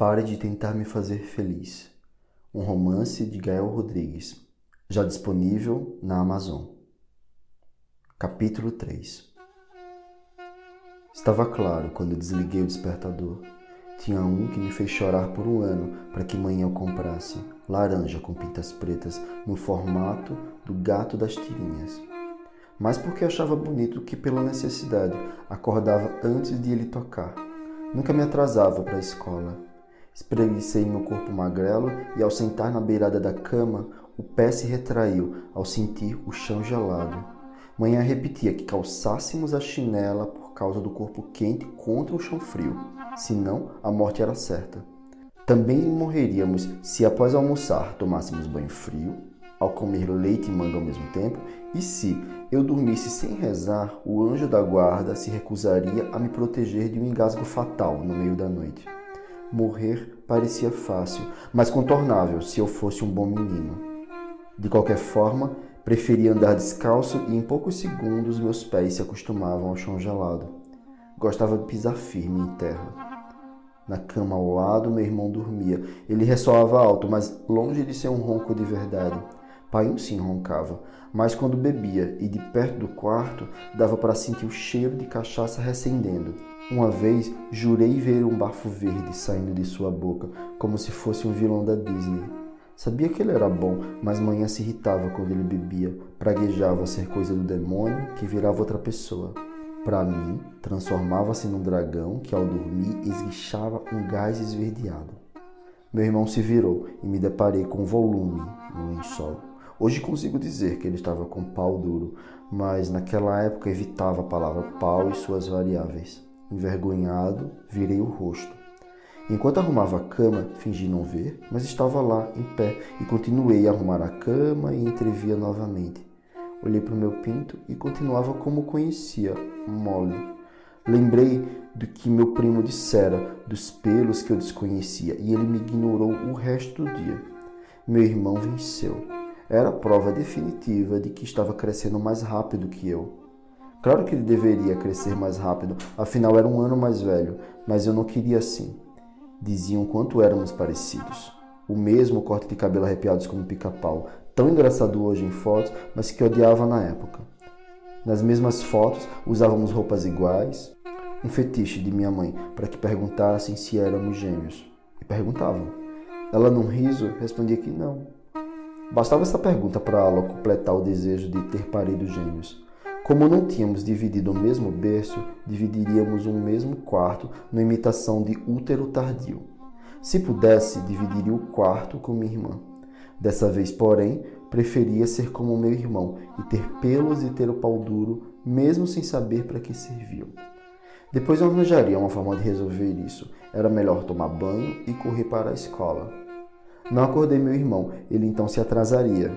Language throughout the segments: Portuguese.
Pare de tentar me fazer feliz. Um romance de Gael Rodrigues, já disponível na Amazon. Capítulo 3 Estava claro quando desliguei o despertador. Tinha um que me fez chorar por um ano para que manhã eu comprasse, laranja com pintas pretas, no formato do gato das tirinhas. Mais porque achava bonito que pela necessidade acordava antes de ele tocar. Nunca me atrasava para a escola Espreguicei meu corpo magrelo e, ao sentar na beirada da cama, o pé se retraiu ao sentir o chão gelado. Manhã repetia que calçássemos a chinela por causa do corpo quente contra o chão frio, senão a morte era certa. Também morreríamos se, após almoçar, tomássemos banho frio, ao comer leite e manga ao mesmo tempo, e se eu dormisse sem rezar, o anjo da guarda se recusaria a me proteger de um engasgo fatal no meio da noite. Morrer parecia fácil, mas contornável se eu fosse um bom menino. De qualquer forma, preferia andar descalço e em poucos segundos meus pés se acostumavam ao chão gelado. Gostava de pisar firme em terra. Na cama ao lado, meu irmão dormia. Ele ressoava alto, mas longe de ser um ronco de verdade. Pai sim roncava, mas quando bebia e de perto do quarto, dava para sentir o cheiro de cachaça recendendo. Uma vez jurei ver um bafo verde saindo de sua boca, como se fosse um vilão da Disney. Sabia que ele era bom, mas manhã se irritava quando ele bebia, praguejava ser coisa do demônio que virava outra pessoa. Para mim, transformava-se num dragão que ao dormir esguichava um gás esverdeado. Meu irmão se virou e me deparei com volume no lençol. Hoje consigo dizer que ele estava com pau duro, mas naquela época evitava a palavra pau e suas variáveis. Envergonhado, virei o rosto. Enquanto arrumava a cama, fingi não ver, mas estava lá, em pé, e continuei a arrumar a cama e entrevia novamente. Olhei para o meu pinto e continuava como conhecia, mole. Lembrei do que meu primo dissera, dos pelos que eu desconhecia, e ele me ignorou o resto do dia. Meu irmão venceu. Era a prova definitiva de que estava crescendo mais rápido que eu. Claro que ele deveria crescer mais rápido, afinal era um ano mais velho, mas eu não queria assim. Diziam quanto éramos parecidos. O mesmo corte de cabelo arrepiados como pica-pau, tão engraçado hoje em fotos, mas que odiava na época. Nas mesmas fotos, usávamos roupas iguais. Um fetiche de minha mãe para que perguntassem se éramos gêmeos. E perguntavam. Ela, num riso, respondia que não. Bastava essa pergunta para ela completar o desejo de ter parido gêmeos. Como não tínhamos dividido o mesmo berço, dividiríamos um mesmo quarto na imitação de útero tardio. Se pudesse, dividiria o quarto com minha irmã. Dessa vez, porém, preferia ser como meu irmão e ter pelos e ter o pau duro, mesmo sem saber para que serviam. Depois eu arranjaria uma forma de resolver isso. Era melhor tomar banho e correr para a escola. Não acordei meu irmão, ele então se atrasaria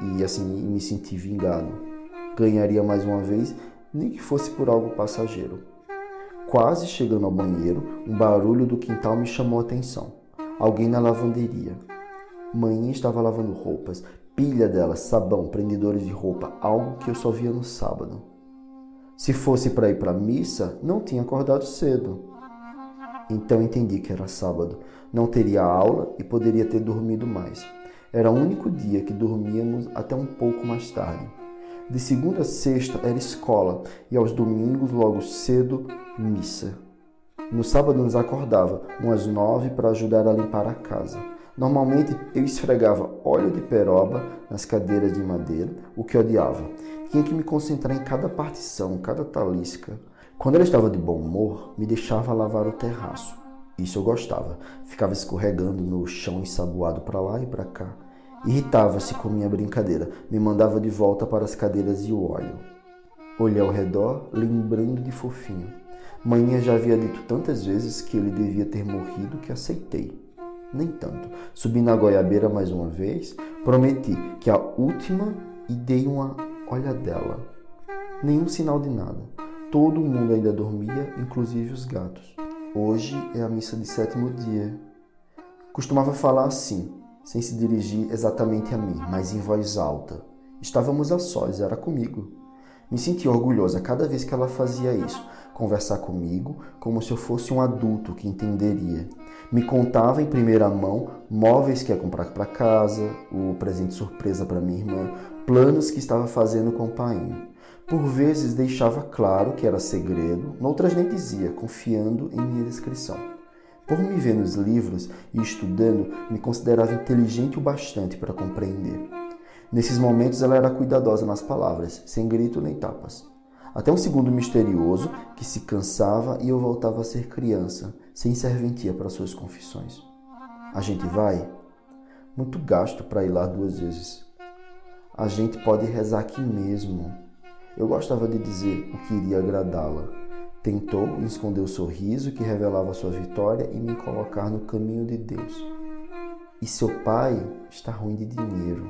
e assim me senti vingado ganharia mais uma vez, nem que fosse por algo passageiro. Quase chegando ao banheiro, um barulho do quintal me chamou a atenção. Alguém na lavanderia. Mãe estava lavando roupas, pilha delas, sabão, prendedores de roupa, algo que eu só via no sábado. Se fosse para ir para a missa, não tinha acordado cedo. Então entendi que era sábado, não teria aula e poderia ter dormido mais. Era o único dia que dormíamos até um pouco mais tarde. De segunda a sexta era escola e aos domingos, logo cedo, missa. No sábado nos acordava, umas nove, para ajudar a limpar a casa. Normalmente eu esfregava óleo de peroba nas cadeiras de madeira, o que odiava. Tinha que me concentrar em cada partição, cada talisca. Quando ela estava de bom humor, me deixava lavar o terraço. Isso eu gostava. Ficava escorregando no chão ensaboado para lá e para cá. Irritava-se com minha brincadeira, me mandava de volta para as cadeiras e o óleo. Olhei ao redor, lembrando de fofinho. Manhã já havia dito tantas vezes que ele devia ter morrido que aceitei. Nem tanto. Subi na goiabeira mais uma vez, prometi que a última e dei uma olhadela. Nenhum sinal de nada. Todo mundo ainda dormia, inclusive os gatos. Hoje é a missa de sétimo dia. Costumava falar assim: sem se dirigir exatamente a mim, mas em voz alta. Estávamos a sós, era comigo. Me sentia orgulhosa cada vez que ela fazia isso, conversar comigo como se eu fosse um adulto que entenderia. Me contava em primeira mão móveis que ia comprar para casa, o presente surpresa para minha irmã, planos que estava fazendo com o pai. Por vezes deixava claro que era segredo, noutras nem dizia, confiando em minha descrição. Por me ver nos livros e estudando, me considerava inteligente o bastante para compreender. Nesses momentos ela era cuidadosa nas palavras, sem grito nem tapas. Até um segundo misterioso que se cansava e eu voltava a ser criança, sem serventia para suas confissões. A gente vai? Muito gasto para ir lá duas vezes. A gente pode rezar aqui mesmo, eu gostava de dizer o que iria agradá-la. Tentou esconder o sorriso que revelava sua vitória e me colocar no caminho de Deus. E seu pai está ruim de dinheiro.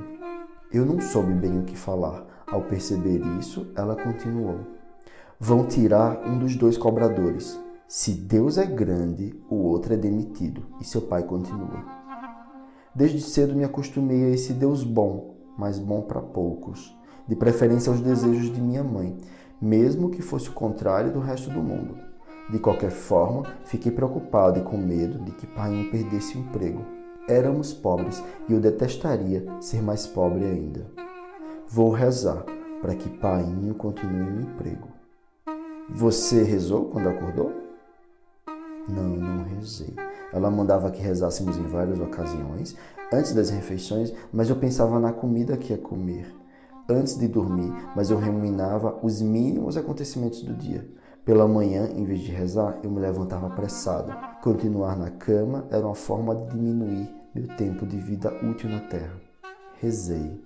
Eu não soube bem o que falar. Ao perceber isso, ela continuou: Vão tirar um dos dois cobradores. Se Deus é grande, o outro é demitido. E seu pai continua. Desde cedo me acostumei a esse Deus bom, mas bom para poucos de preferência aos desejos de minha mãe, mesmo que fosse o contrário do resto do mundo. De qualquer forma, fiquei preocupado e com medo de que Painho perdesse o emprego. Éramos pobres e eu detestaria ser mais pobre ainda. Vou rezar para que Painho continue no emprego. Você rezou quando acordou? Não, não rezei. Ela mandava que rezássemos em várias ocasiões, antes das refeições, mas eu pensava na comida que ia comer antes de dormir, mas eu ruminava os mínimos acontecimentos do dia. Pela manhã, em vez de rezar, eu me levantava apressado. Continuar na cama era uma forma de diminuir meu tempo de vida útil na terra. Rezei.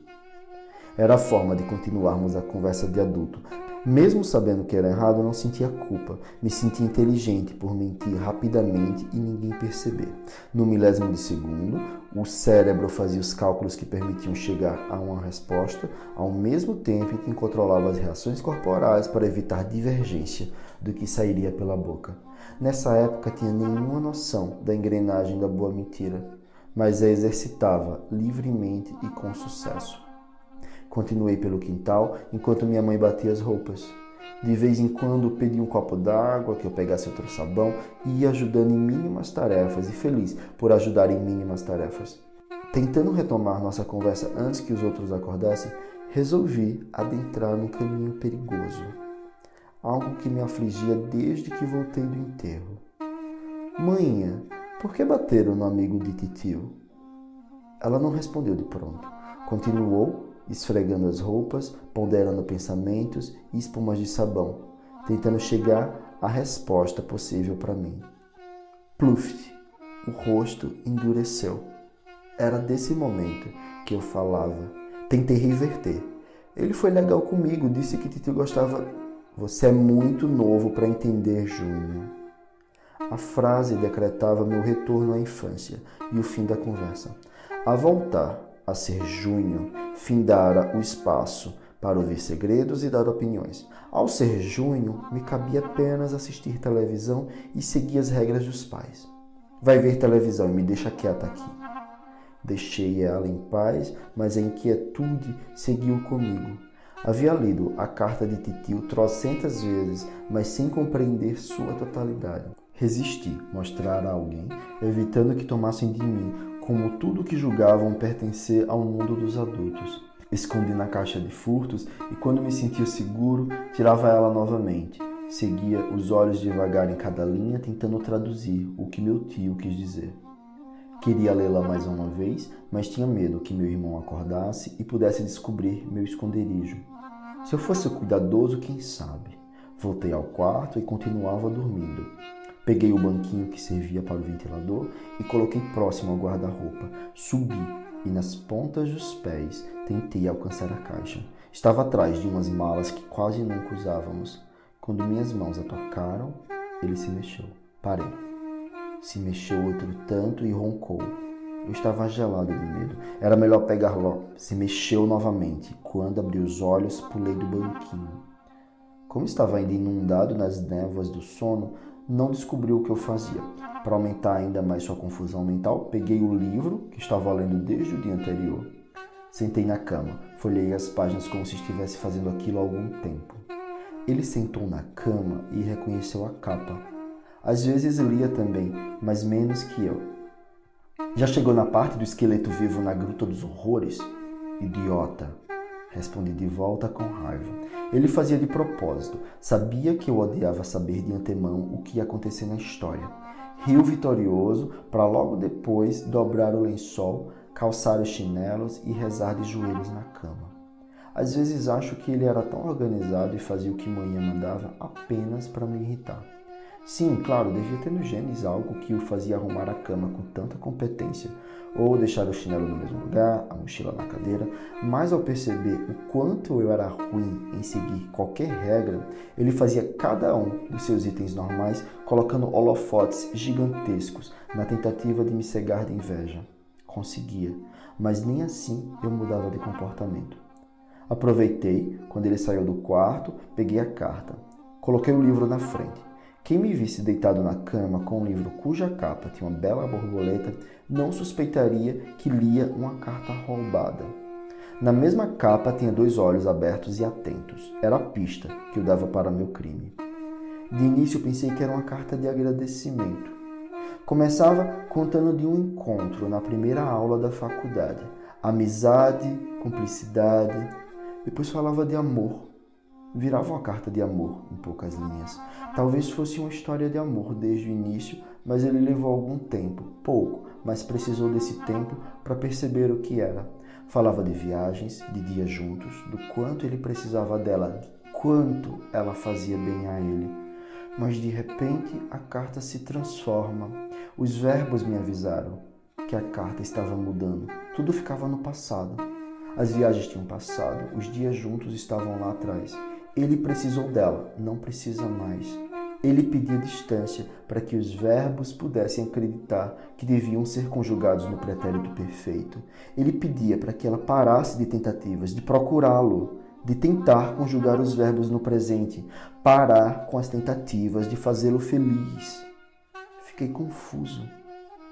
Era a forma de continuarmos a conversa de adulto, mesmo sabendo que era errado, eu não sentia culpa. Me sentia inteligente por mentir rapidamente e ninguém perceber. No milésimo de segundo, o cérebro fazia os cálculos que permitiam chegar a uma resposta, ao mesmo tempo que controlava as reações corporais para evitar divergência do que sairia pela boca. Nessa época tinha nenhuma noção da engrenagem da boa mentira, mas a exercitava livremente e com sucesso. Continuei pelo quintal enquanto minha mãe batia as roupas. De vez em quando pedia um copo d'água, que eu pegasse outro sabão e ia ajudando em mínimas tarefas e feliz por ajudar em mínimas tarefas. Tentando retomar nossa conversa antes que os outros acordassem, resolvi adentrar num caminho perigoso. Algo que me afligia desde que voltei do enterro. Mãinha, por que bateram no amigo de titio? Ela não respondeu de pronto. Continuou esfregando as roupas, ponderando pensamentos e espumas de sabão, tentando chegar à resposta possível para mim. Pluft, o rosto endureceu. Era desse momento que eu falava. Tentei reverter. Ele foi legal comigo, disse que Titi gostava. Você é muito novo para entender, Júnior. A frase decretava meu retorno à infância e o fim da conversa. A voltar, a ser junho, findara o espaço para ouvir segredos e dar opiniões. Ao ser junho, me cabia apenas assistir televisão e seguir as regras dos pais. Vai ver televisão e me deixa quieta aqui. Deixei ela em paz, mas a inquietude seguiu comigo. Havia lido a carta de titio trocentas vezes, mas sem compreender sua totalidade. Resisti, mostrar a alguém, evitando que tomassem de mim como tudo que julgavam pertencer ao mundo dos adultos. Escondi na caixa de furtos e, quando me sentia seguro, tirava ela novamente. Seguia os olhos devagar em cada linha, tentando traduzir o que meu tio quis dizer. Queria lê-la mais uma vez, mas tinha medo que meu irmão acordasse e pudesse descobrir meu esconderijo. Se eu fosse cuidadoso, quem sabe? Voltei ao quarto e continuava dormindo. Peguei o banquinho que servia para o ventilador e coloquei próximo ao guarda-roupa. Subi e nas pontas dos pés tentei alcançar a caixa. Estava atrás de umas malas que quase nunca usávamos. Quando minhas mãos a tocaram, ele se mexeu. Parei. Se mexeu outro tanto e roncou. Eu estava gelado de medo. Era melhor pegar logo. Se mexeu novamente. Quando abri os olhos, pulei do banquinho. Como estava ainda inundado nas névoas do sono, não descobriu o que eu fazia. Para aumentar ainda mais sua confusão mental, peguei o livro que estava lendo desde o dia anterior. Sentei na cama, folhei as páginas como se estivesse fazendo aquilo há algum tempo. Ele sentou na cama e reconheceu a capa. Às vezes lia também, mas menos que eu. Já chegou na parte do esqueleto vivo na Gruta dos Horrores? Idiota, respondi de volta com raiva. Ele fazia de propósito, sabia que eu odiava saber de antemão o que ia acontecer na história. Riu vitorioso para logo depois dobrar o lençol, calçar os chinelos e rezar de joelhos na cama. Às vezes acho que ele era tão organizado e fazia o que manhã mandava apenas para me irritar. Sim, claro, devia ter no genes algo que o fazia arrumar a cama com tanta competência, ou deixar o chinelo no mesmo lugar, a mochila na cadeira, mas ao perceber o quanto eu era ruim em seguir qualquer regra, ele fazia cada um dos seus itens normais colocando holofotes gigantescos na tentativa de me cegar de inveja. Conseguia, mas nem assim eu mudava de comportamento. Aproveitei, quando ele saiu do quarto, peguei a carta, coloquei o livro na frente quem me visse deitado na cama com um livro cuja capa tinha uma bela borboleta não suspeitaria que lia uma carta roubada. Na mesma capa tinha dois olhos abertos e atentos. Era a pista que eu dava para meu crime. De início pensei que era uma carta de agradecimento. Começava contando de um encontro na primeira aula da faculdade. Amizade, cumplicidade. Depois falava de amor, virava uma carta de amor, em poucas linhas. Talvez fosse uma história de amor desde o início, mas ele levou algum tempo, pouco, mas precisou desse tempo para perceber o que era. Falava de viagens, de dias juntos, do quanto ele precisava dela, de quanto ela fazia bem a ele. Mas de repente a carta se transforma. Os verbos me avisaram que a carta estava mudando. Tudo ficava no passado. As viagens tinham passado, os dias juntos estavam lá atrás. Ele precisou dela, não precisa mais. Ele pedia distância para que os verbos pudessem acreditar que deviam ser conjugados no pretérito perfeito. Ele pedia para que ela parasse de tentativas de procurá-lo, de tentar conjugar os verbos no presente, parar com as tentativas de fazê-lo feliz. Fiquei confuso.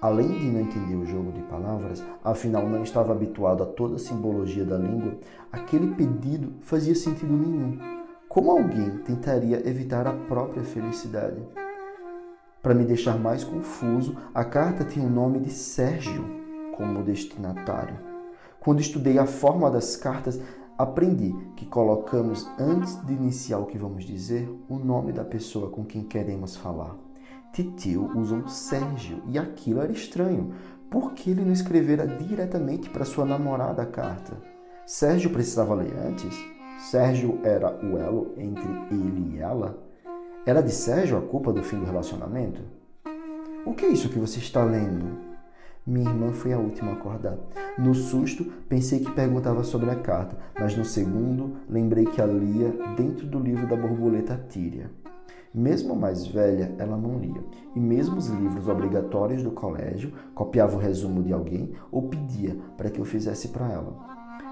Além de não entender o jogo de palavras, afinal não estava habituado a toda a simbologia da língua, aquele pedido fazia sentido nenhum. Como alguém tentaria evitar a própria felicidade? Para me deixar mais confuso, a carta tinha o nome de Sérgio como destinatário. Quando estudei a forma das cartas, aprendi que colocamos antes de iniciar o que vamos dizer o nome da pessoa com quem queremos falar. Titio usou Sérgio e aquilo era estranho. Por que ele não escrevera diretamente para sua namorada a carta? Sérgio precisava ler antes? Sérgio era o elo entre ele e ela? Era de Sérgio a culpa do fim do relacionamento? O que é isso que você está lendo? Minha irmã foi a última a acordar. No susto, pensei que perguntava sobre a carta, mas no segundo, lembrei que a lia dentro do livro da borboleta Tíria. Mesmo mais velha, ela não lia, e mesmo os livros obrigatórios do colégio, copiava o resumo de alguém ou pedia para que eu fizesse para ela.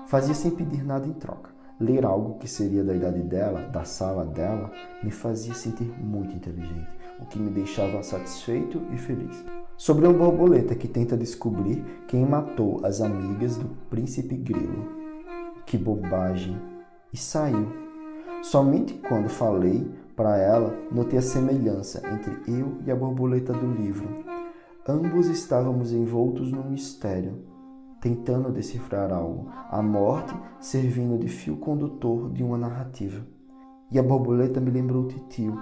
Fazia sem pedir nada em troca. Ler algo que seria da idade dela, da sala dela, me fazia sentir muito inteligente, o que me deixava satisfeito e feliz. Sobre uma borboleta que tenta descobrir quem matou as amigas do príncipe Grilo. Que bobagem! E saiu. Somente quando falei para ela, notei a semelhança entre eu e a borboleta do livro. Ambos estávamos envoltos num mistério tentando decifrar algo, a morte servindo de fio condutor de uma narrativa. E a borboleta me lembrou Titio.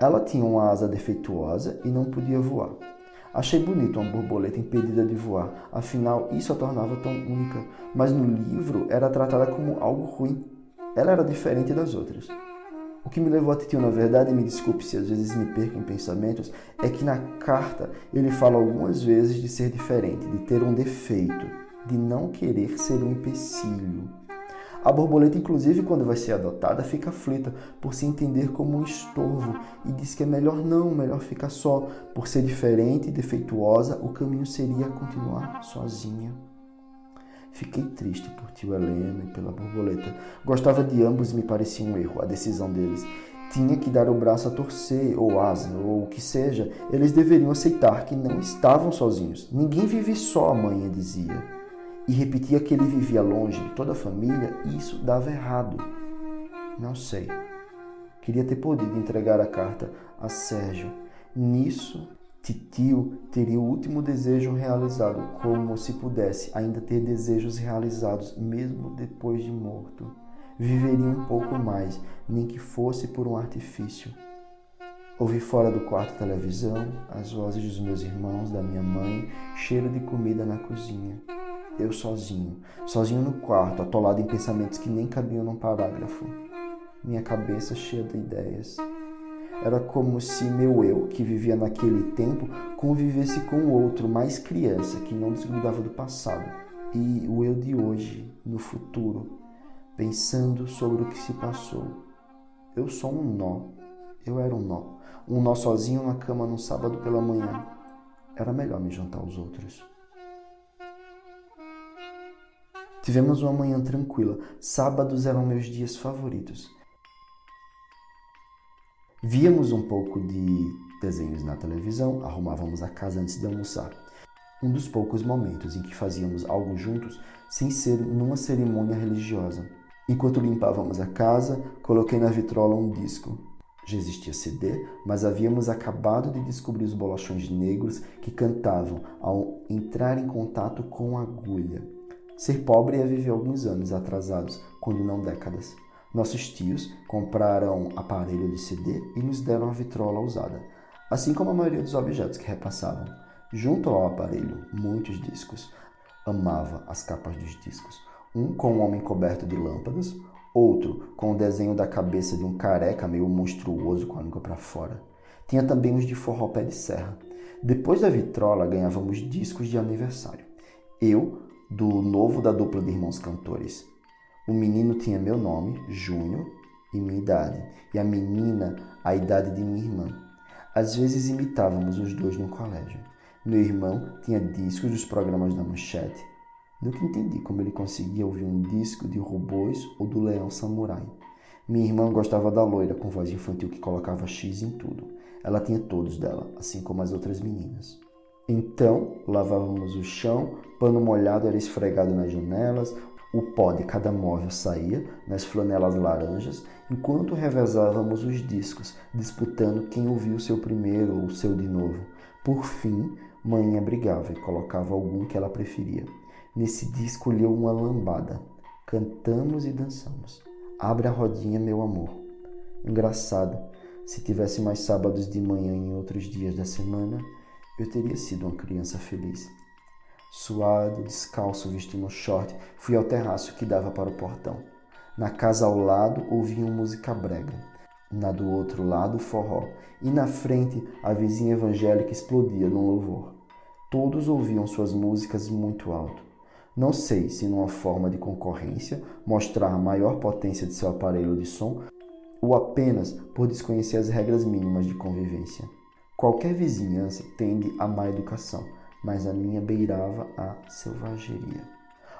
Ela tinha uma asa defeituosa e não podia voar. Achei bonito uma borboleta impedida de voar, afinal isso a tornava tão única, mas no livro era tratada como algo ruim. Ela era diferente das outras. O que me levou a Titio, na verdade, me desculpe se às vezes me perco em pensamentos, é que na carta ele fala algumas vezes de ser diferente, de ter um defeito, de não querer ser um empecilho. A borboleta, inclusive, quando vai ser adotada, fica aflita por se entender como um estorvo e diz que é melhor não, melhor ficar só. Por ser diferente e defeituosa, o caminho seria continuar sozinha. Fiquei triste por tio Helena e pela borboleta. Gostava de ambos e me parecia um erro a decisão deles. Tinha que dar o braço a torcer, ou asa, ou o que seja. Eles deveriam aceitar que não estavam sozinhos. Ninguém vive só, a mãe dizia. E repetia que ele vivia longe de toda a família e isso dava errado. Não sei. Queria ter podido entregar a carta a Sérgio. Nisso, Titio teria o último desejo realizado, como se pudesse ainda ter desejos realizados mesmo depois de morto. Viveria um pouco mais, nem que fosse por um artifício. Ouvi fora do quarto televisão, as vozes dos meus irmãos, da minha mãe, cheiro de comida na cozinha. Eu sozinho, sozinho no quarto, atolado em pensamentos que nem cabiam num parágrafo minha cabeça cheia de ideias. Era como se meu eu, que vivia naquele tempo, convivesse com outro mais criança, que não desgrudava do passado, e o eu de hoje, no futuro, pensando sobre o que se passou. Eu sou um nó. Eu era um nó. Um nó sozinho na cama num sábado pela manhã. Era melhor me juntar aos outros. Tivemos uma manhã tranquila. Sábados eram meus dias favoritos. Víamos um pouco de desenhos na televisão, arrumávamos a casa antes de almoçar. Um dos poucos momentos em que fazíamos algo juntos sem ser numa cerimônia religiosa. Enquanto limpávamos a casa, coloquei na vitrola um disco. Já existia CD, mas havíamos acabado de descobrir os bolachões negros que cantavam ao entrar em contato com a agulha. Ser pobre é viver alguns anos atrasados, quando não décadas. Nossos tios compraram aparelho de CD e nos deram a vitrola usada, assim como a maioria dos objetos que repassavam. Junto ao aparelho, muitos discos. Amava as capas dos discos. Um com um homem coberto de lâmpadas, outro com o desenho da cabeça de um careca meio monstruoso com a língua para fora. Tinha também os de forró pé de serra. Depois da vitrola, ganhávamos discos de aniversário. Eu, do novo da dupla de irmãos cantores, o menino tinha meu nome, Júnior, e minha idade, e a menina a idade de minha irmã. Às vezes imitávamos os dois no colégio. Meu irmão tinha discos dos programas da Manchete. Nunca entendi como ele conseguia ouvir um disco de robôs ou do Leão Samurai. Minha irmã gostava da loira com voz infantil que colocava X em tudo. Ela tinha todos dela, assim como as outras meninas. Então, lavávamos o chão, pano molhado era esfregado nas janelas, o pó de cada móvel saía nas flanelas laranjas, enquanto revezávamos os discos, disputando quem ouvia o seu primeiro ou o seu de novo. Por fim, mãe brigava e colocava algum que ela preferia. Nesse dia escolheu uma lambada. Cantamos e dançamos. Abre a rodinha, meu amor. Engraçado, se tivesse mais sábados de manhã em outros dias da semana, eu teria sido uma criança feliz. Suado, descalço, vestindo um short, fui ao terraço que dava para o portão. Na casa ao lado ouviam música brega, na do outro lado forró, e na frente a vizinha evangélica explodia num louvor. Todos ouviam suas músicas muito alto. Não sei se numa forma de concorrência, mostrar maior potência de seu aparelho de som, ou apenas por desconhecer as regras mínimas de convivência. Qualquer vizinhança tende à má educação mas a minha beirava a selvageria.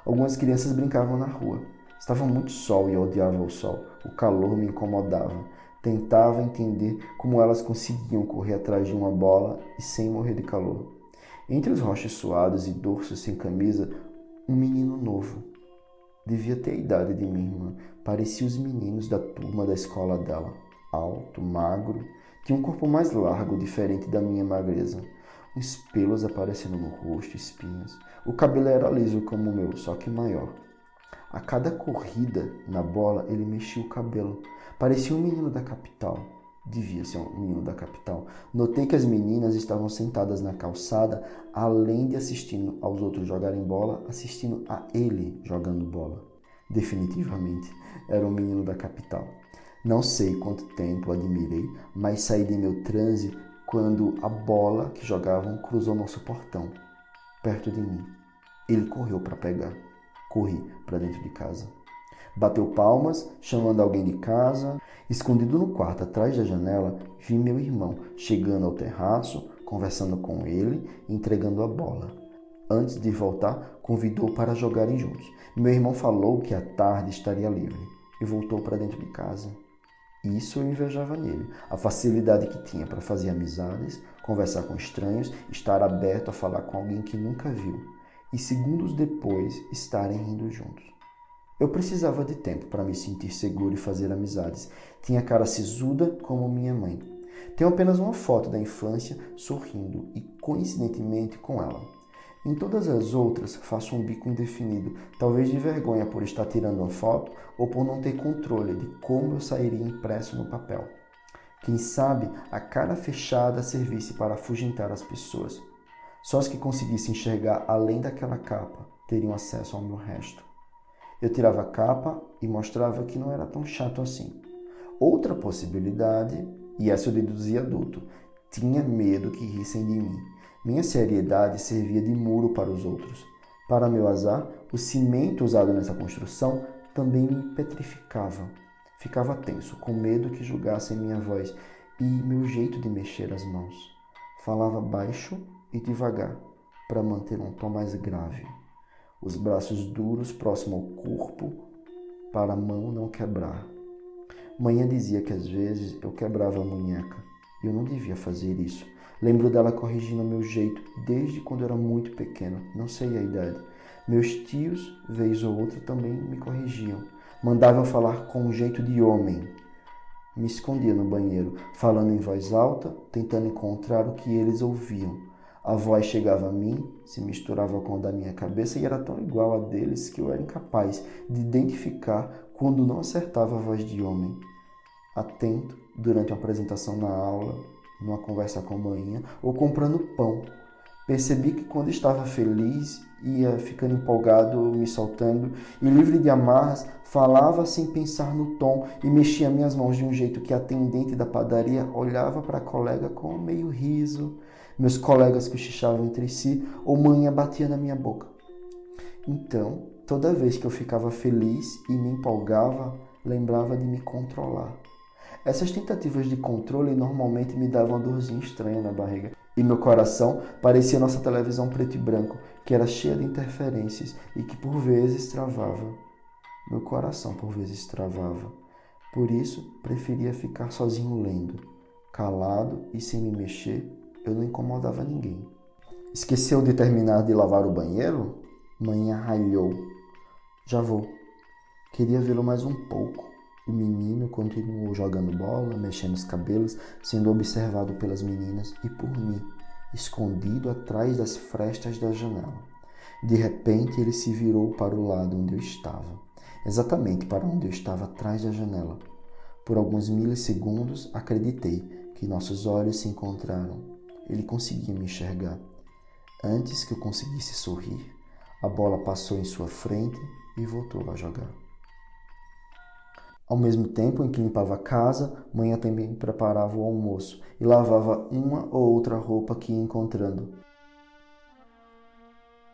Algumas crianças brincavam na rua. Estava muito sol e eu odiava o sol. O calor me incomodava. Tentava entender como elas conseguiam correr atrás de uma bola e sem morrer de calor. Entre os rochas suados e dorsos sem camisa, um menino novo. Devia ter a idade de minha irmã. Parecia os meninos da turma da escola dela. Alto, magro, tinha um corpo mais largo, diferente da minha magreza uns pelos aparecendo no rosto, espinhas. O cabelo era liso como o meu, só que maior. A cada corrida na bola, ele mexia o cabelo. Parecia um menino da capital. Devia ser um menino da capital. Notei que as meninas estavam sentadas na calçada, além de assistindo aos outros jogarem bola, assistindo a ele jogando bola. Definitivamente, era um menino da capital. Não sei quanto tempo admirei, mas saí de meu transe quando a bola que jogavam cruzou nosso portão, perto de mim. Ele correu para pegar. Corri para dentro de casa. Bateu palmas, chamando alguém de casa. Escondido no quarto atrás da janela, vi meu irmão chegando ao terraço, conversando com ele entregando a bola. Antes de voltar, convidou para jogarem juntos. Meu irmão falou que à tarde estaria livre e voltou para dentro de casa. Isso eu invejava nele, a facilidade que tinha para fazer amizades, conversar com estranhos, estar aberto a falar com alguém que nunca viu e segundos depois estarem rindo juntos. Eu precisava de tempo para me sentir seguro e fazer amizades. Tinha cara sisuda como minha mãe. Tenho apenas uma foto da infância sorrindo e coincidentemente com ela. Em todas as outras, faço um bico indefinido, talvez de vergonha por estar tirando uma foto ou por não ter controle de como eu sairia impresso no papel. Quem sabe a cara fechada servisse para afugentar as pessoas. Só os que conseguissem enxergar além daquela capa teriam acesso ao meu resto. Eu tirava a capa e mostrava que não era tão chato assim. Outra possibilidade, e essa eu deduzia adulto, tinha medo que rissem de mim. Minha seriedade servia de muro para os outros. Para meu azar, o cimento usado nessa construção também me petrificava. Ficava tenso, com medo que julgassem minha voz e meu jeito de mexer as mãos. Falava baixo e devagar, para manter um tom mais grave os braços duros próximo ao corpo, para a mão não quebrar. Manhã dizia que às vezes eu quebrava a munheca eu não devia fazer isso. Lembro dela corrigindo meu jeito desde quando era muito pequeno, não sei a idade. Meus tios, vez ou outra, também me corrigiam. Mandavam falar com um jeito de homem. Me escondia no banheiro, falando em voz alta, tentando encontrar o que eles ouviam. A voz chegava a mim, se misturava com a da minha cabeça e era tão igual a deles que eu era incapaz de identificar quando não acertava a voz de homem. Atento durante uma apresentação na aula, numa conversa com a manhã ou comprando pão, percebi que quando estava feliz, ia ficando empolgado, me soltando e livre de amarras, falava sem pensar no tom e mexia minhas mãos de um jeito que a atendente da padaria olhava para a colega com meio riso meus colegas cochichavam entre si ou manhã batia na minha boca. Então, toda vez que eu ficava feliz e me empolgava, lembrava de me controlar. Essas tentativas de controle normalmente me davam uma dorzinha estranha na barriga. E meu coração parecia nossa televisão preto e branco, que era cheia de interferências e que por vezes travava. Meu coração por vezes travava. Por isso, preferia ficar sozinho lendo, calado e sem me mexer eu não incomodava ninguém. Esqueceu de terminar de lavar o banheiro? Mãe ralhou. Já vou. Queria vê-lo mais um pouco. O menino continuou jogando bola, mexendo os cabelos, sendo observado pelas meninas e por mim, escondido atrás das frestas da janela. De repente, ele se virou para o lado onde eu estava, exatamente para onde eu estava atrás da janela. Por alguns milissegundos, acreditei que nossos olhos se encontraram ele conseguia me enxergar. Antes que eu conseguisse sorrir, a bola passou em sua frente e voltou a jogar. Ao mesmo tempo em que limpava a casa, mãe também preparava o almoço e lavava uma ou outra roupa que ia encontrando.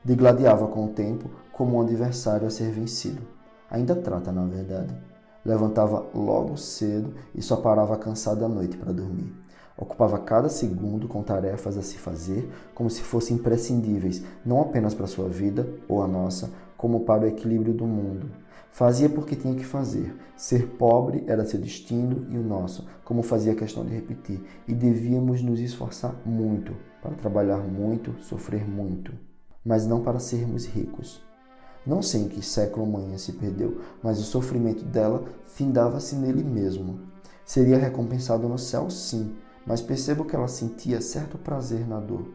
Degladiava com o tempo como um adversário a ser vencido. Ainda trata, na verdade. Levantava logo cedo e só parava cansado à noite para dormir. Ocupava cada segundo com tarefas a se fazer como se fossem imprescindíveis, não apenas para sua vida ou a nossa, como para o equilíbrio do mundo. Fazia porque tinha que fazer. Ser pobre era seu destino e o nosso, como fazia questão de repetir, e devíamos nos esforçar muito para trabalhar muito, sofrer muito, mas não para sermos ricos. Não sei em que século manhã se perdeu, mas o sofrimento dela findava-se nele mesmo. Seria recompensado no céu, sim, mas percebo que ela sentia certo prazer na dor,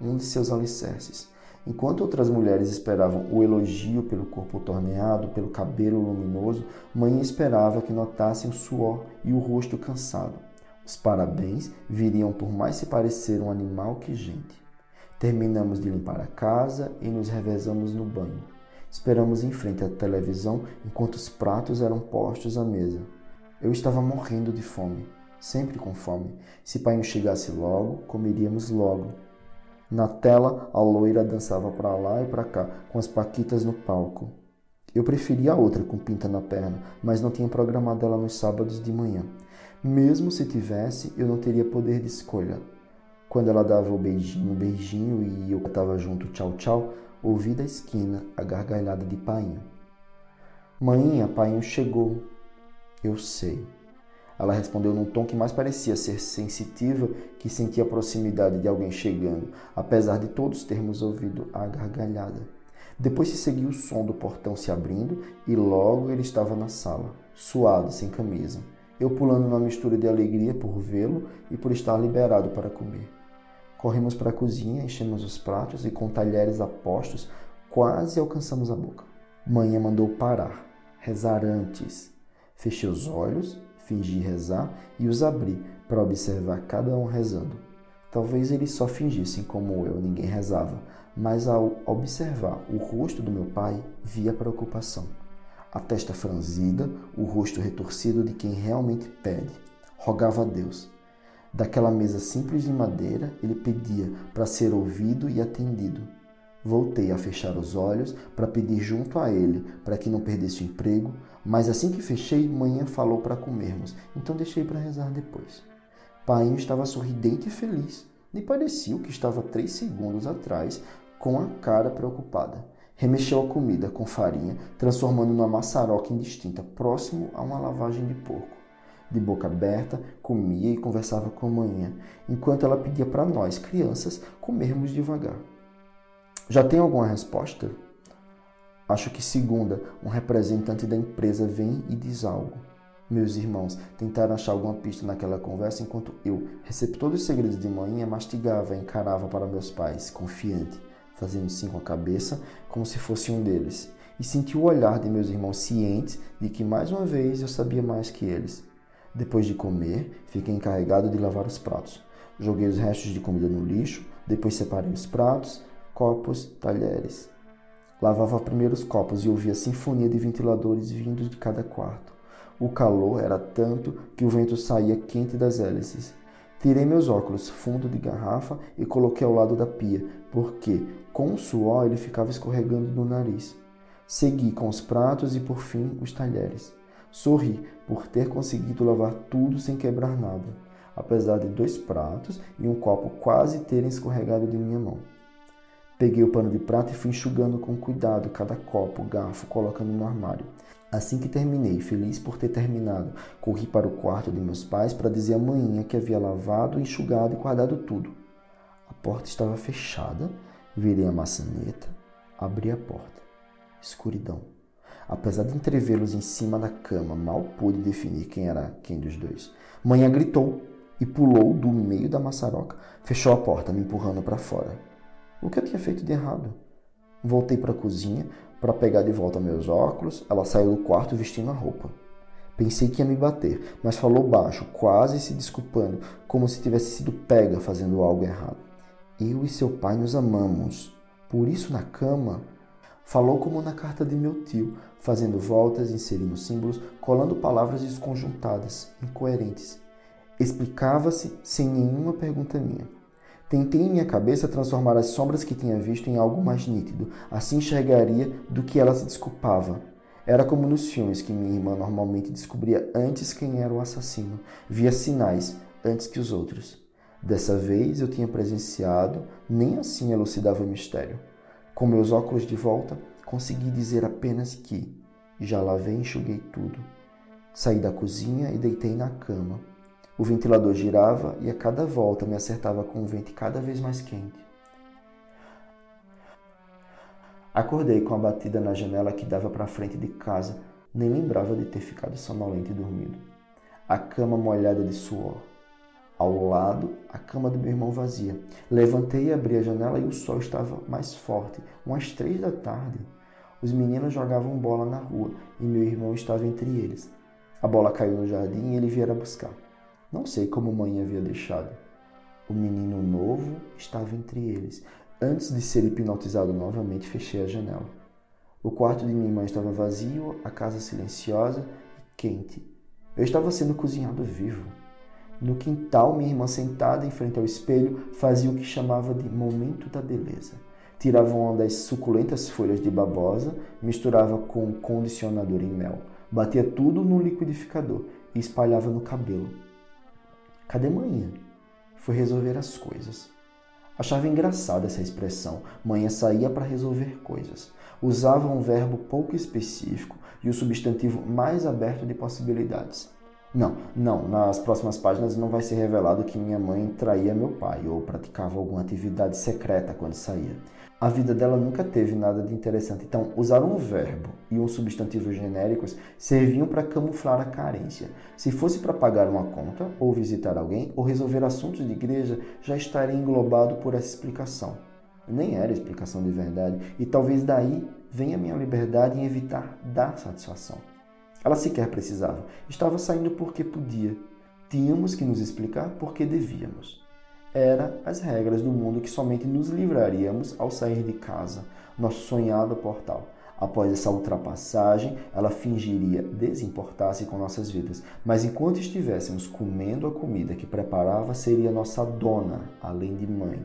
um de seus alicerces. Enquanto outras mulheres esperavam o elogio pelo corpo torneado, pelo cabelo luminoso, mãe esperava que notassem o suor e o rosto cansado. Os parabéns viriam por mais se parecer um animal que gente. Terminamos de limpar a casa e nos revezamos no banho. Esperamos em frente à televisão enquanto os pratos eram postos à mesa. Eu estava morrendo de fome sempre com fome. Se pai chegasse logo, comeríamos logo. Na tela, a loira dançava para lá e para cá, com as paquitas no palco. Eu preferia a outra com pinta na perna, mas não tinha programado ela nos sábados de manhã. Mesmo se tivesse, eu não teria poder de escolha. Quando ela dava o beijinho, beijinho e eu estava junto, tchau, tchau, ouvi da esquina a gargalhada de Painho. Mãinha, Painho chegou. Eu sei. Ela respondeu num tom que mais parecia ser sensitiva, que sentia a proximidade de alguém chegando, apesar de todos termos ouvido a gargalhada. Depois se seguiu o som do portão se abrindo e logo ele estava na sala, suado, sem camisa. Eu pulando numa mistura de alegria por vê-lo e por estar liberado para comer. Corremos para a cozinha, enchemos os pratos e com talheres apostos quase alcançamos a boca. Manhã mandou parar, rezar antes. Fechei os olhos, fingi rezar e os abri para observar cada um rezando. Talvez eles só fingissem como eu, ninguém rezava, mas ao observar o rosto do meu pai, via preocupação. A testa franzida, o rosto retorcido de quem realmente pede. Rogava a Deus. Daquela mesa simples de madeira, ele pedia para ser ouvido e atendido. Voltei a fechar os olhos para pedir junto a ele, para que não perdesse o emprego, mas assim que fechei, manhã falou para comermos, então deixei para rezar depois. Painho estava sorridente e feliz. Nem parecia que estava três segundos atrás, com a cara preocupada. Remexeu a comida com farinha, transformando numa maçaroca indistinta, próximo a uma lavagem de porco. De boca aberta, comia e conversava com a manhã, enquanto ela pedia para nós, crianças, comermos devagar. Já tem alguma resposta? Acho que segunda, um representante da empresa vem e diz algo. Meus irmãos tentaram achar alguma pista naquela conversa enquanto eu, receptor dos segredos de manhã, mastigava e encarava para meus pais, confiante, fazendo sim com a cabeça, como se fosse um deles, e senti o olhar de meus irmãos cientes de que mais uma vez eu sabia mais que eles. Depois de comer, fiquei encarregado de lavar os pratos. Joguei os restos de comida no lixo, depois separei os pratos, copos, talheres. Lavava primeiro os copos e ouvia a sinfonia de ventiladores vindos de cada quarto. O calor era tanto que o vento saía quente das hélices. Tirei meus óculos fundo de garrafa e coloquei ao lado da pia, porque, com o suor, ele ficava escorregando no nariz. Segui com os pratos e, por fim, os talheres. Sorri por ter conseguido lavar tudo sem quebrar nada, apesar de dois pratos e um copo quase terem escorregado de minha mão. Peguei o pano de prata e fui enxugando com cuidado cada copo, garfo, colocando no armário. Assim que terminei, feliz por ter terminado, corri para o quarto de meus pais para dizer à manhã que havia lavado, enxugado e guardado tudo. A porta estava fechada, virei a maçaneta, abri a porta. Escuridão. Apesar de entrevê-los em cima da cama, mal pude definir quem era quem dos dois. Manhã gritou e pulou do meio da maçaroca, fechou a porta, me empurrando para fora. O que eu tinha feito de errado? Voltei para a cozinha, para pegar de volta meus óculos, ela saiu do quarto vestindo a roupa. Pensei que ia me bater, mas falou baixo, quase se desculpando, como se tivesse sido pega fazendo algo errado. Eu e seu pai nos amamos. Por isso, na cama, falou como na carta de meu tio, fazendo voltas, inserindo símbolos, colando palavras desconjuntadas, incoerentes. Explicava-se sem nenhuma pergunta minha. Tentei em minha cabeça transformar as sombras que tinha visto em algo mais nítido, assim enxergaria do que ela se desculpava. Era como nos filmes que minha irmã normalmente descobria antes quem era o assassino, via sinais antes que os outros. Dessa vez eu tinha presenciado, nem assim elucidava o mistério. Com meus óculos de volta, consegui dizer apenas que já lavei e enxuguei tudo. Saí da cozinha e deitei na cama. O ventilador girava e a cada volta me acertava com um vento cada vez mais quente. Acordei com a batida na janela que dava para a frente de casa, nem lembrava de ter ficado sonolento e dormido. A cama molhada de suor. Ao lado, a cama do meu irmão vazia. Levantei e abri a janela e o sol estava mais forte, umas três da tarde. Os meninos jogavam bola na rua e meu irmão estava entre eles. A bola caiu no jardim e ele viera buscar. Não sei como mãe havia deixado. O menino novo estava entre eles. Antes de ser hipnotizado novamente, fechei a janela. O quarto de minha mãe estava vazio, a casa silenciosa e quente. Eu estava sendo cozinhado vivo. No quintal, minha irmã sentada em frente ao espelho fazia o que chamava de momento da beleza. Tirava uma das suculentas folhas de babosa, misturava com condicionador em mel, batia tudo no liquidificador e espalhava no cabelo. Cadê manhã? Foi resolver as coisas. Achava engraçada essa expressão. Manhã saía para resolver coisas. Usava um verbo pouco específico e o substantivo mais aberto de possibilidades. Não, não, nas próximas páginas não vai ser revelado que minha mãe traía meu pai ou praticava alguma atividade secreta quando saía. A vida dela nunca teve nada de interessante, então usar um verbo e um substantivo genéricos serviam para camuflar a carência. Se fosse para pagar uma conta, ou visitar alguém, ou resolver assuntos de igreja, já estaria englobado por essa explicação. Nem era explicação de verdade, e talvez daí venha minha liberdade em evitar dar satisfação. Ela sequer precisava. Estava saindo porque podia. Tínhamos que nos explicar porque devíamos. Era as regras do mundo que somente nos livraríamos ao sair de casa, nosso sonhado portal. Após essa ultrapassagem, ela fingiria desimportar-se com nossas vidas, mas enquanto estivéssemos comendo a comida que preparava, seria nossa dona, além de mãe.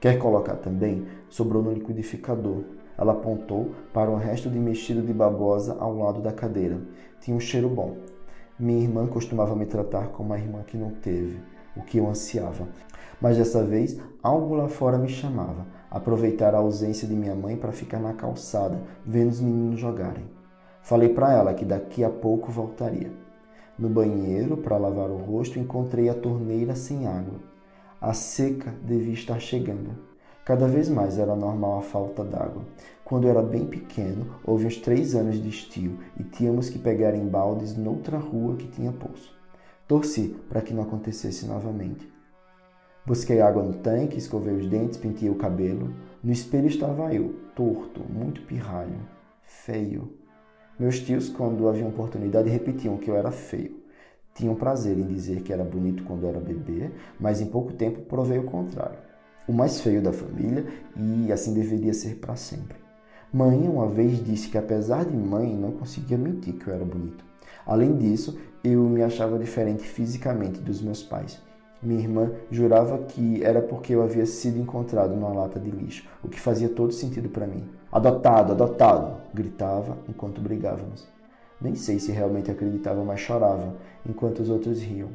Quer colocar também? Sobrou no liquidificador, ela apontou para um resto de mexido de babosa ao lado da cadeira. Tinha um cheiro bom. Minha irmã costumava me tratar como a irmã que não teve, o que eu ansiava. Mas dessa vez, algo lá fora me chamava. Aproveitar a ausência de minha mãe para ficar na calçada, vendo os meninos jogarem. Falei para ela que daqui a pouco voltaria. No banheiro, para lavar o rosto, encontrei a torneira sem água. A seca devia estar chegando. Cada vez mais era normal a falta d'água. Quando era bem pequeno, houve uns três anos de estio e tínhamos que pegar em baldes noutra rua que tinha poço. Torci para que não acontecesse novamente. Busquei água no tanque, escovei os dentes, pintei o cabelo. No espelho estava eu, torto, muito pirralho, feio. Meus tios, quando haviam oportunidade, repetiam que eu era feio. Tinham prazer em dizer que era bonito quando era bebê, mas em pouco tempo provei o contrário o mais feio da família e assim deveria ser para sempre. Mãe uma vez disse que apesar de mãe não conseguia mentir que eu era bonito. Além disso, eu me achava diferente fisicamente dos meus pais. Minha irmã jurava que era porque eu havia sido encontrado numa lata de lixo, o que fazia todo sentido para mim. Adotado, adotado! gritava enquanto brigávamos. Nem sei se realmente acreditava, mas chorava, enquanto os outros riam.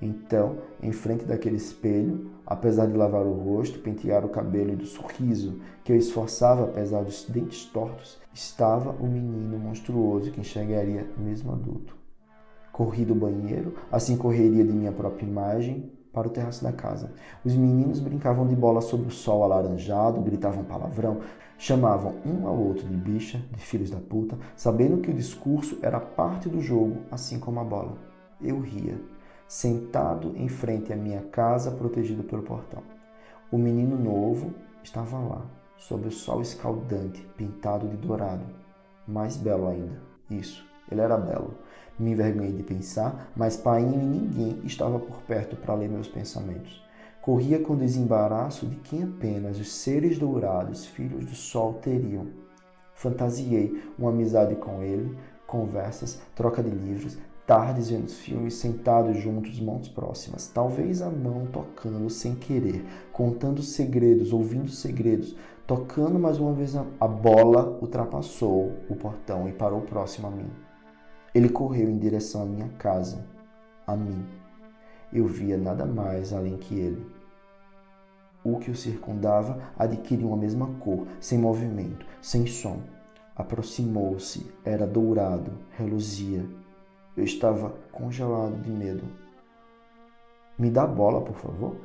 Então, em frente daquele espelho, apesar de lavar o rosto, pentear o cabelo e do sorriso que eu esforçava apesar dos dentes tortos, estava o menino monstruoso que enxergaria mesmo adulto. Corri do banheiro, assim correria de minha própria imagem para o terraço da casa. Os meninos brincavam de bola sob o sol alaranjado, gritavam palavrão, chamavam um ao outro de bicha, de filhos da puta, sabendo que o discurso era parte do jogo, assim como a bola. Eu ria sentado em frente à minha casa, protegido pelo portão. O menino novo estava lá, sob o sol escaldante, pintado de dourado. Mais belo ainda. Isso, ele era belo. Me envergonhei de pensar, mas painho e ninguém estava por perto para ler meus pensamentos. Corria com desembaraço de quem apenas os seres dourados, filhos do sol, teriam. Fantasiei uma amizade com ele, conversas, troca de livros, tardes vendo filmes sentados juntos, mãos próximas, talvez a mão tocando sem querer, contando segredos, ouvindo segredos, tocando mais uma vez a, a bola ultrapassou o portão e parou próximo a mim. Ele correu em direção à minha casa, a mim. Eu via nada mais além que ele. O que o circundava adquiriu uma mesma cor, sem movimento, sem som. Aproximou-se, era dourado, reluzia, eu estava congelado de medo. Me dá a bola, por favor?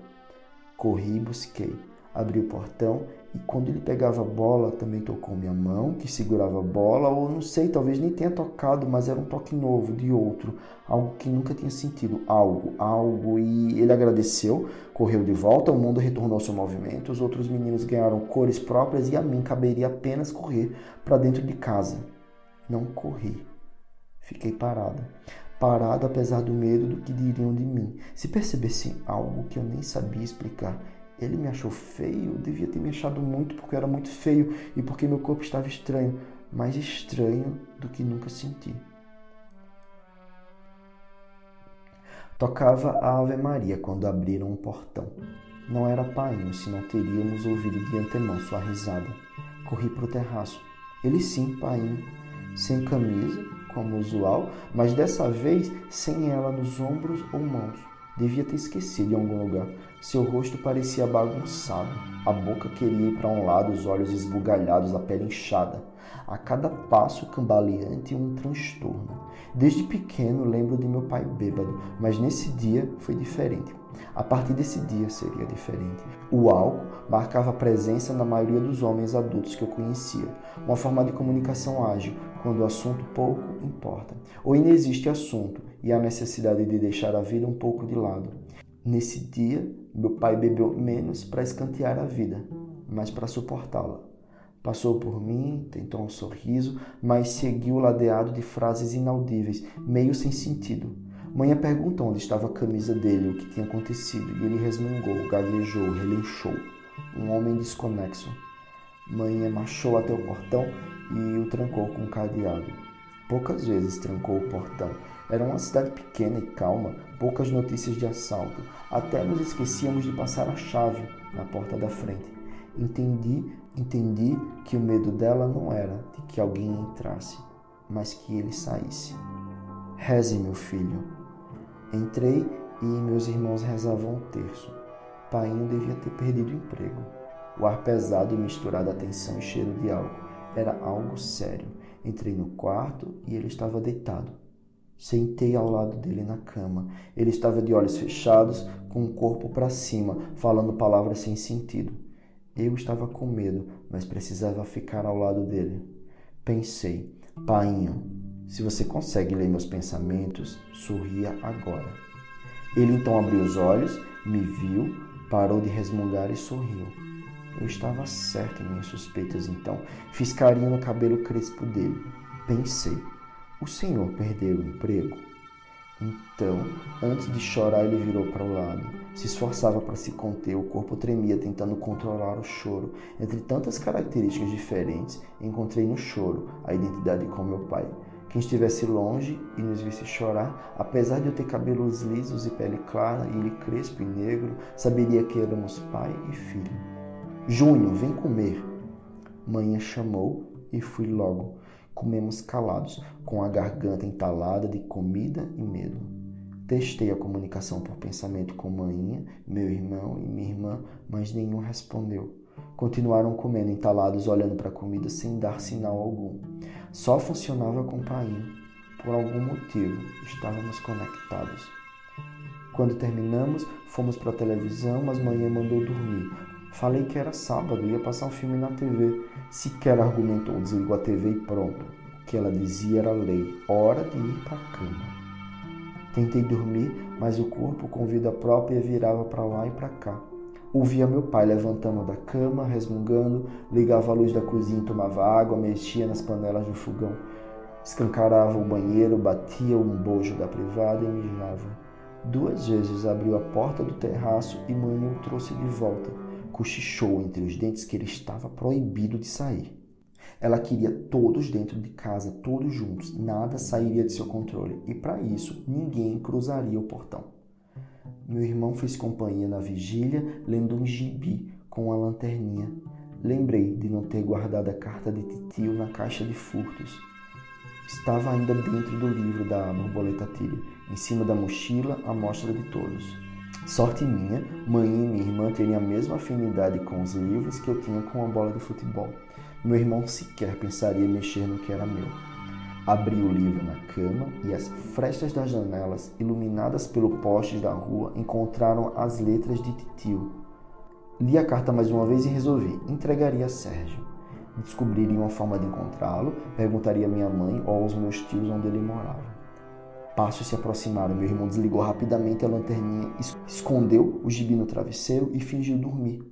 Corri e busquei. Abri o portão e quando ele pegava a bola, também tocou minha mão, que segurava a bola, ou não sei, talvez nem tenha tocado, mas era um toque novo, de outro, algo que nunca tinha sentido, algo, algo. E ele agradeceu, correu de volta, o mundo retornou ao seu movimento, os outros meninos ganharam cores próprias e a mim caberia apenas correr para dentro de casa. Não corri. Fiquei parada. Parado apesar do medo do que diriam de mim. Se percebessem algo que eu nem sabia explicar, ele me achou feio, devia ter me achado muito porque eu era muito feio e porque meu corpo estava estranho, mais estranho do que nunca senti. Tocava a Ave Maria quando abriram um portão. Não era painho, se não teríamos ouvido de antemão sua risada. Corri para o terraço. Ele sim, painho, sem camisa, como usual, mas dessa vez sem ela nos ombros ou mãos. Devia ter esquecido em algum lugar. Seu rosto parecia bagunçado. A boca queria ir para um lado, os olhos esbugalhados, a pele inchada. A cada passo cambaleante, um transtorno. Desde pequeno lembro de meu pai bêbado, mas nesse dia foi diferente. A partir desse dia seria diferente. O álcool marcava presença na maioria dos homens adultos que eu conhecia, uma forma de comunicação ágil, quando o assunto pouco importa, ou inexiste assunto e a necessidade de deixar a vida um pouco de lado. Nesse dia, meu pai bebeu menos para escantear a vida, mas para suportá-la. Passou por mim, tentou um sorriso, mas seguiu ladeado de frases inaudíveis, meio sem sentido. Manhã perguntou onde estava a camisa dele, o que tinha acontecido, e ele resmungou, gaguejou, relinchou. Um homem desconexo. Manhã marchou até o portão e o trancou com um cadeado. Poucas vezes trancou o portão. Era uma cidade pequena e calma, poucas notícias de assalto. Até nos esquecíamos de passar a chave na porta da frente. Entendi, entendi que o medo dela não era de que alguém entrasse, mas que ele saísse. Reze, meu filho. Entrei e meus irmãos rezavam o terço. Painho devia ter perdido o emprego. O ar pesado misturado a tensão e cheiro de álcool era algo sério. Entrei no quarto e ele estava deitado Sentei ao lado dele na cama. Ele estava de olhos fechados, com o corpo para cima, falando palavras sem sentido. Eu estava com medo, mas precisava ficar ao lado dele. Pensei, painho, se você consegue ler meus pensamentos, sorria agora. Ele então abriu os olhos, me viu, parou de resmungar e sorriu. Eu estava certo em minhas suspeitas então. Fiz carinho no cabelo crespo dele. Pensei, o senhor perdeu o emprego? Então, antes de chorar, ele virou para o lado. Se esforçava para se conter, o corpo tremia, tentando controlar o choro. Entre tantas características diferentes, encontrei no choro a identidade com meu pai. Quem estivesse longe e nos visse chorar, apesar de eu ter cabelos lisos e pele clara, e ele crespo e negro, saberia que éramos pai e filho. Júnior, vem comer. Manhã chamou e fui logo. Comemos calados, com a garganta entalada de comida e medo. Testei a comunicação por pensamento com Maninha, meu irmão e minha irmã, mas nenhum respondeu. Continuaram comendo entalados, olhando para a comida sem dar sinal algum. Só funcionava com o pai. Por algum motivo, estávamos conectados. Quando terminamos, fomos para a televisão, mas manhã mandou dormir. Falei que era sábado, ia passar um filme na TV. Sequer argumentou, desligou a TV e pronto. O que ela dizia era lei, hora de ir para a cama. Tentei dormir, mas o corpo com vida própria virava para lá e para cá. Ouvia meu pai levantando da cama, resmungando, ligava a luz da cozinha e tomava água, mexia nas panelas do fogão, escancarava o banheiro, batia um bojo da privada e mijava. Duas vezes abriu a porta do terraço e mãe o trouxe de volta cochichou entre os dentes que ele estava proibido de sair. Ela queria todos dentro de casa, todos juntos, nada sairia de seu controle e para isso ninguém cruzaria o portão. Meu irmão fez companhia na vigília, lendo um gibi com uma lanterninha. Lembrei de não ter guardado a carta de titio na caixa de furtos. Estava ainda dentro do livro da borboleta tilha, em cima da mochila, à mostra de todos. Sorte minha, mãe e minha irmã teriam a mesma afinidade com os livros que eu tinha com a bola de futebol. Meu irmão sequer pensaria mexer no que era meu. Abri o livro na cama e as frestas das janelas, iluminadas pelo poste da rua, encontraram as letras de titio. Li a carta mais uma vez e resolvi: entregaria a Sérgio. Descobriria uma forma de encontrá-lo, perguntaria à minha mãe ou aos meus tios onde ele morava. Passos se aproximaram. Meu irmão desligou rapidamente a lanterninha, escondeu o gibi no travesseiro e fingiu dormir.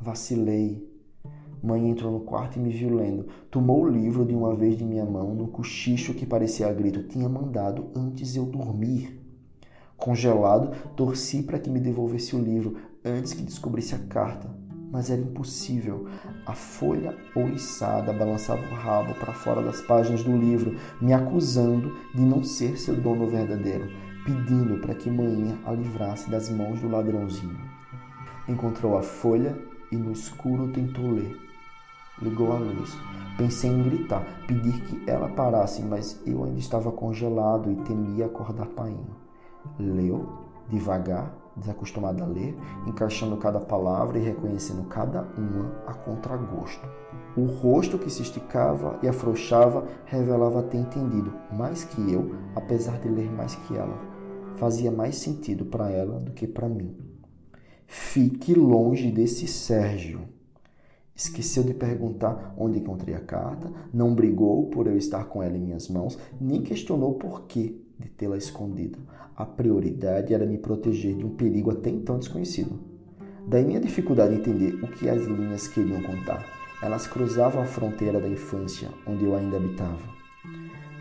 Vacilei. Mãe entrou no quarto e me viu lendo. Tomou o livro de uma vez de minha mão, num cochicho que parecia grito. Tinha mandado antes eu dormir. Congelado, torci para que me devolvesse o livro antes que descobrisse a carta mas era impossível. A folha ouriçada balançava o rabo para fora das páginas do livro, me acusando de não ser seu dono verdadeiro, pedindo para que manhã a livrasse das mãos do ladrãozinho. Encontrou a folha e no escuro tentou ler. Ligou a luz. Pensei em gritar, pedir que ela parasse, mas eu ainda estava congelado e temia acordar Painho. Leu, devagar, desacostumada a ler, encaixando cada palavra e reconhecendo cada uma a contragosto. O rosto que se esticava e afrouxava revelava ter entendido mais que eu, apesar de ler mais que ela. Fazia mais sentido para ela do que para mim. Fique longe desse Sérgio. Esqueceu de perguntar onde encontrei a carta, não brigou por eu estar com ela em minhas mãos, nem questionou o porquê de tê-la escondido. A prioridade era me proteger de um perigo até então desconhecido. Daí minha dificuldade em entender o que as linhas queriam contar. Elas cruzavam a fronteira da infância, onde eu ainda habitava.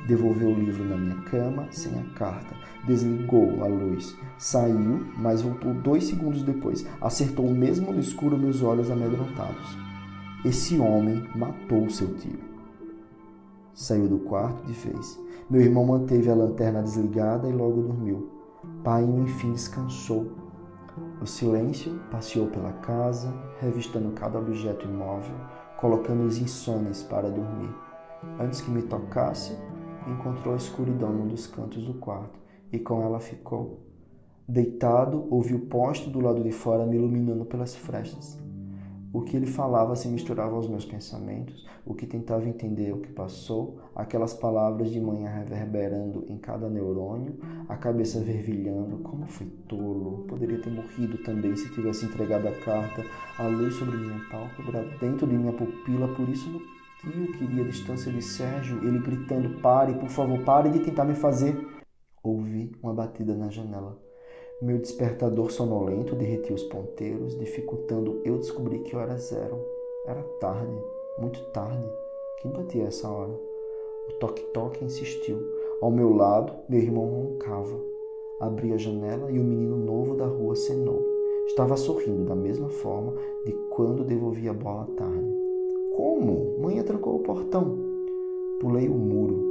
Devolveu o livro na minha cama sem a carta. Desligou a luz. Saiu, mas voltou dois segundos depois. Acertou mesmo no escuro meus olhos amedrontados. Esse homem matou seu tio. Saiu do quarto de vez. Meu irmão manteve a lanterna desligada e logo dormiu. Pai, enfim descansou. O silêncio passeou pela casa, revistando cada objeto imóvel, colocando-os insônios para dormir. Antes que me tocasse, encontrou a escuridão num dos cantos do quarto e com ela ficou. Deitado, ouvi o poste do lado de fora me iluminando pelas frestas. O que ele falava se misturava aos meus pensamentos, o que tentava entender o que passou, aquelas palavras de manhã reverberando em cada neurônio, a cabeça fervilhando. Como fui tolo! Poderia ter morrido também se tivesse entregado a carta, a luz sobre minha pálpebra, dentro de minha pupila, por isso tio queria a distância de Sérgio, ele gritando: pare, por favor, pare de tentar me fazer. Ouvi uma batida na janela. Meu despertador sonolento derretia os ponteiros, dificultando eu descobrir que horas eram. Era tarde, muito tarde. Quem batia essa hora? O toque-toque insistiu. Ao meu lado, meu irmão roncava. Abri a janela e o menino novo da rua cenou. Estava sorrindo da mesma forma de quando devolvi a bola à tarde. Como? Mãe trancou o portão. Pulei o muro.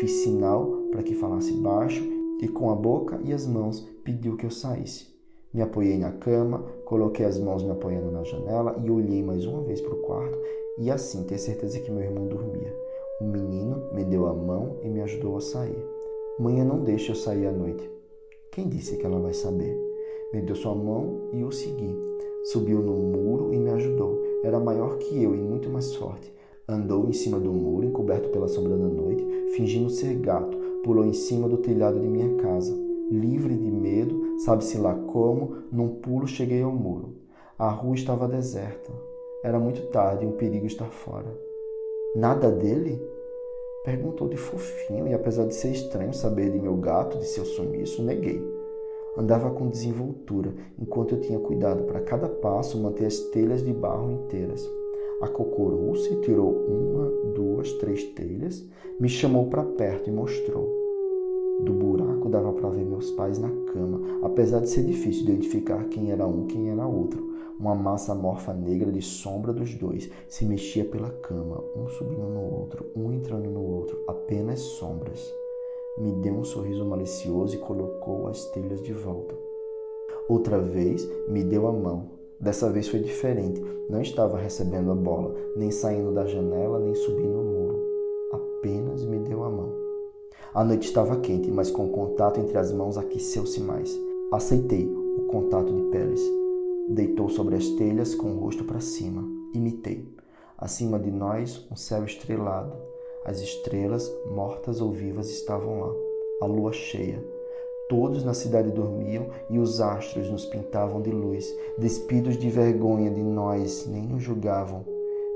Fiz sinal para que falasse baixo e com a boca e as mãos pediu que eu saísse. Me apoiei na cama, coloquei as mãos me apoiando na janela e olhei mais uma vez para o quarto e assim ter certeza que meu irmão dormia. O menino me deu a mão e me ajudou a sair. Mãe não deixa eu sair à noite. Quem disse que ela vai saber? Me deu sua mão e eu segui. Subiu no muro e me ajudou. Era maior que eu e muito mais forte. Andou em cima do muro, encoberto pela sombra da noite, fingindo ser gato, pulou em cima do telhado de minha casa. Livre de medo, sabe-se lá como, num pulo cheguei ao muro. A rua estava deserta. Era muito tarde e um perigo estar fora. Nada dele? Perguntou de fofinho e, apesar de ser estranho saber de meu gato, de seu sumiço, neguei. Andava com desenvoltura, enquanto eu tinha cuidado para cada passo manter as telhas de barro inteiras acocorou-se, tirou uma, duas, três telhas, me chamou para perto e mostrou. Do buraco dava para ver meus pais na cama, apesar de ser difícil identificar quem era um quem era outro. Uma massa morfa negra de sombra dos dois se mexia pela cama, um subindo no outro, um entrando no outro, apenas sombras. Me deu um sorriso malicioso e colocou as telhas de volta. Outra vez me deu a mão, Dessa vez foi diferente. Não estava recebendo a bola, nem saindo da janela, nem subindo o muro. Apenas me deu a mão. A noite estava quente, mas com o contato entre as mãos aqueceu-se mais. Aceitei o contato de peles. Deitou sobre as telhas com o rosto para cima. Imitei. Acima de nós, um céu estrelado. As estrelas, mortas ou vivas, estavam lá. A lua cheia Todos na cidade dormiam e os astros nos pintavam de luz. Despidos de vergonha de nós, nem nos julgavam.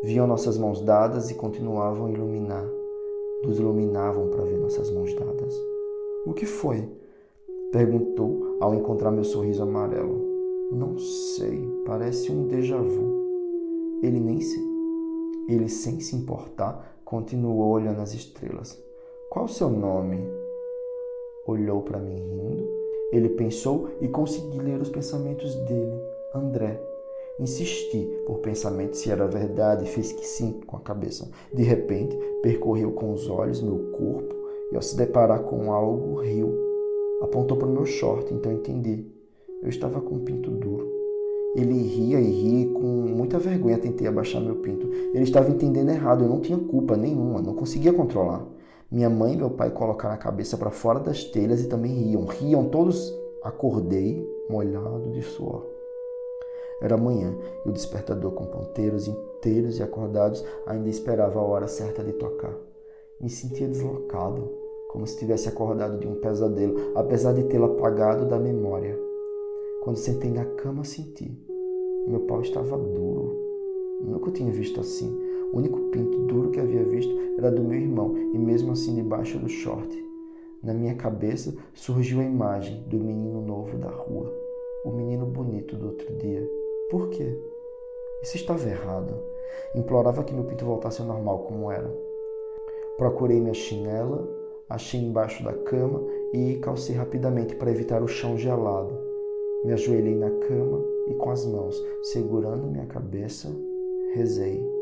Viam nossas mãos dadas e continuavam a iluminar. Nos iluminavam para ver nossas mãos dadas. O que foi? Perguntou ao encontrar meu sorriso amarelo. Não sei, parece um déjà vu. Ele nem se. Ele, sem se importar, continuou olhando as estrelas. Qual o seu nome? Olhou para mim rindo. Ele pensou e consegui ler os pensamentos dele. André. Insisti por pensamento se era verdade e fez que sim com a cabeça. De repente, percorreu com os olhos meu corpo e, ao se deparar com algo, riu. Apontou para o meu short, então entendi. Eu estava com um pinto duro. Ele ria e ria e com muita vergonha tentei abaixar meu pinto. Ele estava entendendo errado, eu não tinha culpa nenhuma, não conseguia controlar. Minha mãe e meu pai colocaram a cabeça para fora das telhas e também riam. Riam todos Acordei molhado de suor. Era manhã e o despertador, com ponteiros inteiros e acordados, ainda esperava a hora certa de tocar. Me sentia deslocado, como se tivesse acordado de um pesadelo, apesar de tê-lo apagado da memória. Quando sentei na cama, senti. Meu pau estava duro. Nunca tinha visto assim. O único pinto duro que havia visto era do meu irmão, e mesmo assim debaixo do short. Na minha cabeça surgiu a imagem do menino novo da rua, o menino bonito do outro dia. Por quê? Isso estava errado. Implorava que meu pinto voltasse ao normal como era. Procurei minha chinela, achei embaixo da cama e calcei rapidamente para evitar o chão gelado. Me ajoelhei na cama e com as mãos segurando minha cabeça, rezei.